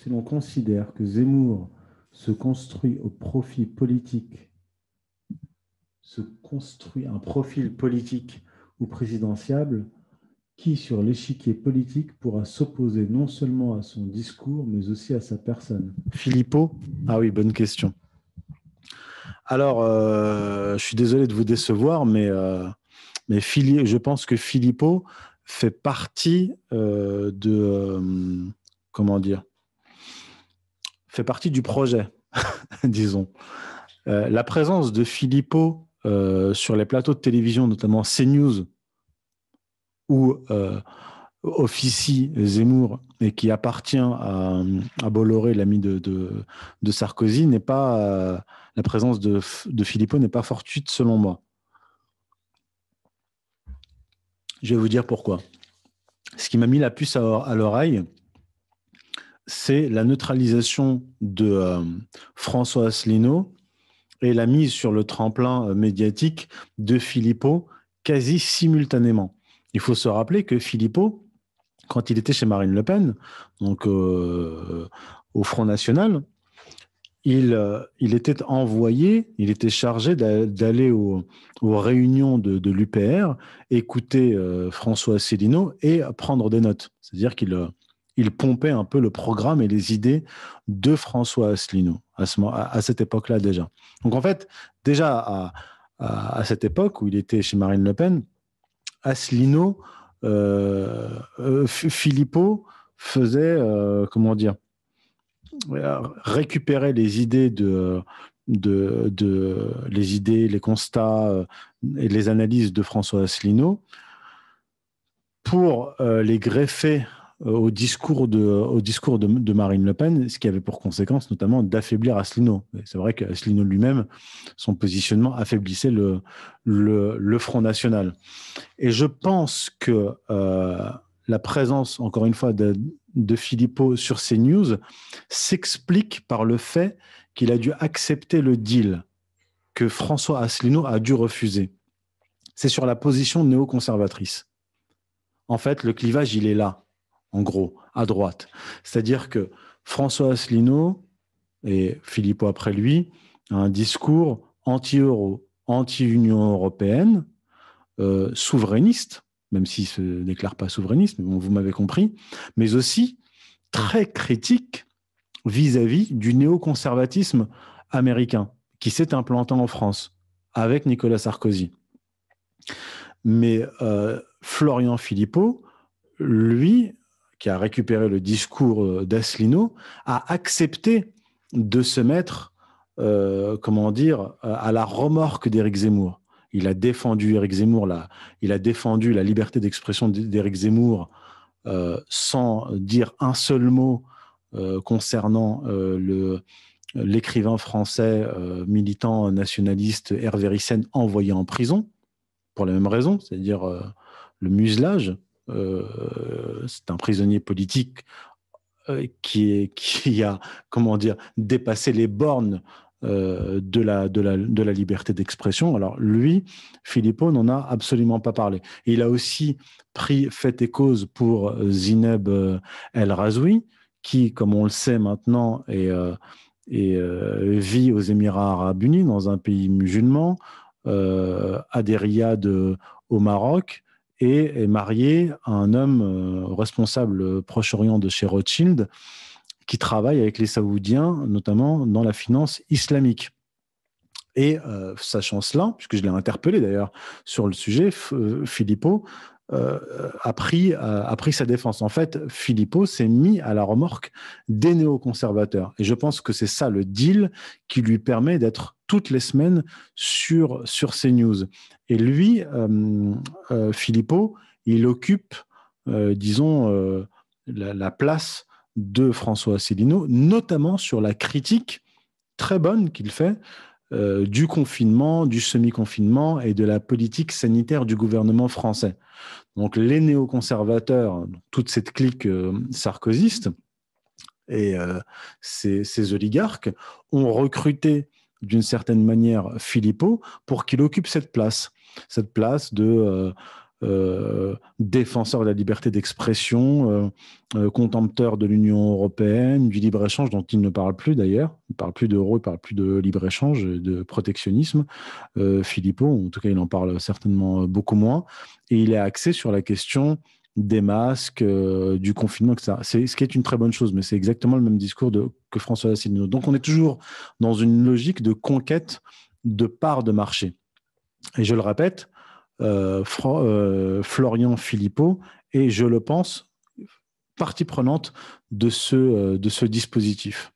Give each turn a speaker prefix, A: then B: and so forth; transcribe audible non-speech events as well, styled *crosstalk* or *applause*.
A: si l'on considère que Zemmour se construit au profit politique, se construit un profil politique ou présidentiable, qui sur l'échiquier politique pourra s'opposer non seulement à son discours, mais aussi à sa personne?
B: Philippot? Ah oui, bonne question. Alors, euh, je suis désolé de vous décevoir, mais, euh, je pense que Philippot fait partie euh, de. comment dire Fait partie du projet, *laughs* disons. la présence de Philippot sur les plateaux de télévision, notamment CNews, où officie Zemmour et qui appartient à, Bolloré, l'ami de, Sarkozy, n'est pas la présence de, de Philippot n'est pas fortuite selon moi. Je vais vous dire pourquoi. Ce qui m'a mis la puce à, l'oreille, c'est la neutralisation de euh, François Asselineau et la mise sur le tremplin euh, médiatique de Philippot quasi simultanément. Il faut se rappeler que Philippot, quand il était chez Marine Le Pen, donc euh, au Front National, il, était envoyé, il était chargé d'aller aux, réunions de, l'UPR, écouter François Asselineau et prendre des notes. C'est-à-dire qu'il il pompait un peu le programme et les idées de François Asselineau à, cette époque-là déjà. Donc en fait, déjà à, cette époque où il était chez Marine Le Pen, Asselineau, euh, euh, Philippot faisait, euh, comment dire, récupérer les idées de, de, les idées, les constats et les analyses de François Asselineau pour les greffer au discours, de, au discours de, Marine Le Pen, ce qui avait pour conséquence notamment d'affaiblir Asselineau. C'est vrai qu'Asselineau lui-même, son positionnement affaiblissait le, le, Front National. Et je pense que euh, la présence, encore une fois, de, de Philippot sur CNews s'explique par le fait qu'il a dû accepter le deal que François Asselineau a dû refuser. C'est sur la position néoconservatrice. En fait, le clivage, il est là en gros, à droite. C'est-à-dire que François Asselineau et Philippot après lui a un discours anti-euro, anti-Union européenne, euh, souverainiste, même s'il ne se déclare pas souverainiste, vous m'avez compris, mais aussi très critique vis-à-vis du néoconservatisme américain qui s'est implanté en France avec Nicolas Sarkozy. Mais euh, Florian Philippot, lui, qui a récupéré le discours euh, d'Asselineau, a accepté de se mettre, euh, comment dire, à la remorque d'Éric Zemmour. Il a défendu Éric Zemmour, là, il a défendu la liberté d'expression d'Éric Zemmour euh, sans dire un seul mot concernant le, l'écrivain français militant nationaliste Hervé Rissen envoyé en prison pour la même raison, c'est-à-dire le muselage euh, c'est un prisonnier politique euh, *laughs* qui, a, comment dire, dépassé les bornes euh, de, la, liberté d'expression. Alors lui, Philippot n'en a absolument pas parlé. il a aussi pris fait et cause pour Zineb El Razoui, qui, comme on le sait maintenant, vit aux Émirats arabes unis, dans un pays musulman, à des riades au Maroc, et est marié à un homme euh, responsable Proche-Orient de chez Rothschild qui travaille avec les Saoudiens, notamment dans la finance islamique. Et euh, sachant cela, puisque je l'ai interpellé d'ailleurs sur le sujet, euh, Philippot a, pris, a pris sa défense. En fait, Philippot s'est mis à la remorque des néoconservateurs. Et je pense que c'est ça le deal qui lui permet d'être toutes les semaines sur, sur CNews. Et lui, euh, euh, Philippot, il occupe, euh, disons, la, place de François Asselineau, notamment sur la critique très bonne qu'il fait du confinement, du semi-confinement et de la politique sanitaire du gouvernement français. Donc les néoconservateurs, toute cette clique sarkozyste et ces, ces, oligarques ont recruté d'une certaine manière Philippot pour qu'il occupe cette place cette place de, euh, euh, défenseur de la liberté d'expression, contempteur de l'Union européenne, du libre-échange dont il ne parle plus d'ailleurs. Il ne parle plus d'euro, il ne parle plus de libre-échange, de protectionnisme. Philippot, en tout cas, il en parle certainement beaucoup moins. Et il est axé sur la question des masques, euh, du confinement, etc. C'est ce qui est une très bonne chose, mais c'est exactement le même discours que François Asselineau. Donc on est toujours dans une logique de conquête de parts de marché. Et je le répète, euh, euh, Florian Philippot est, je le pense, partie prenante de ce, de ce dispositif.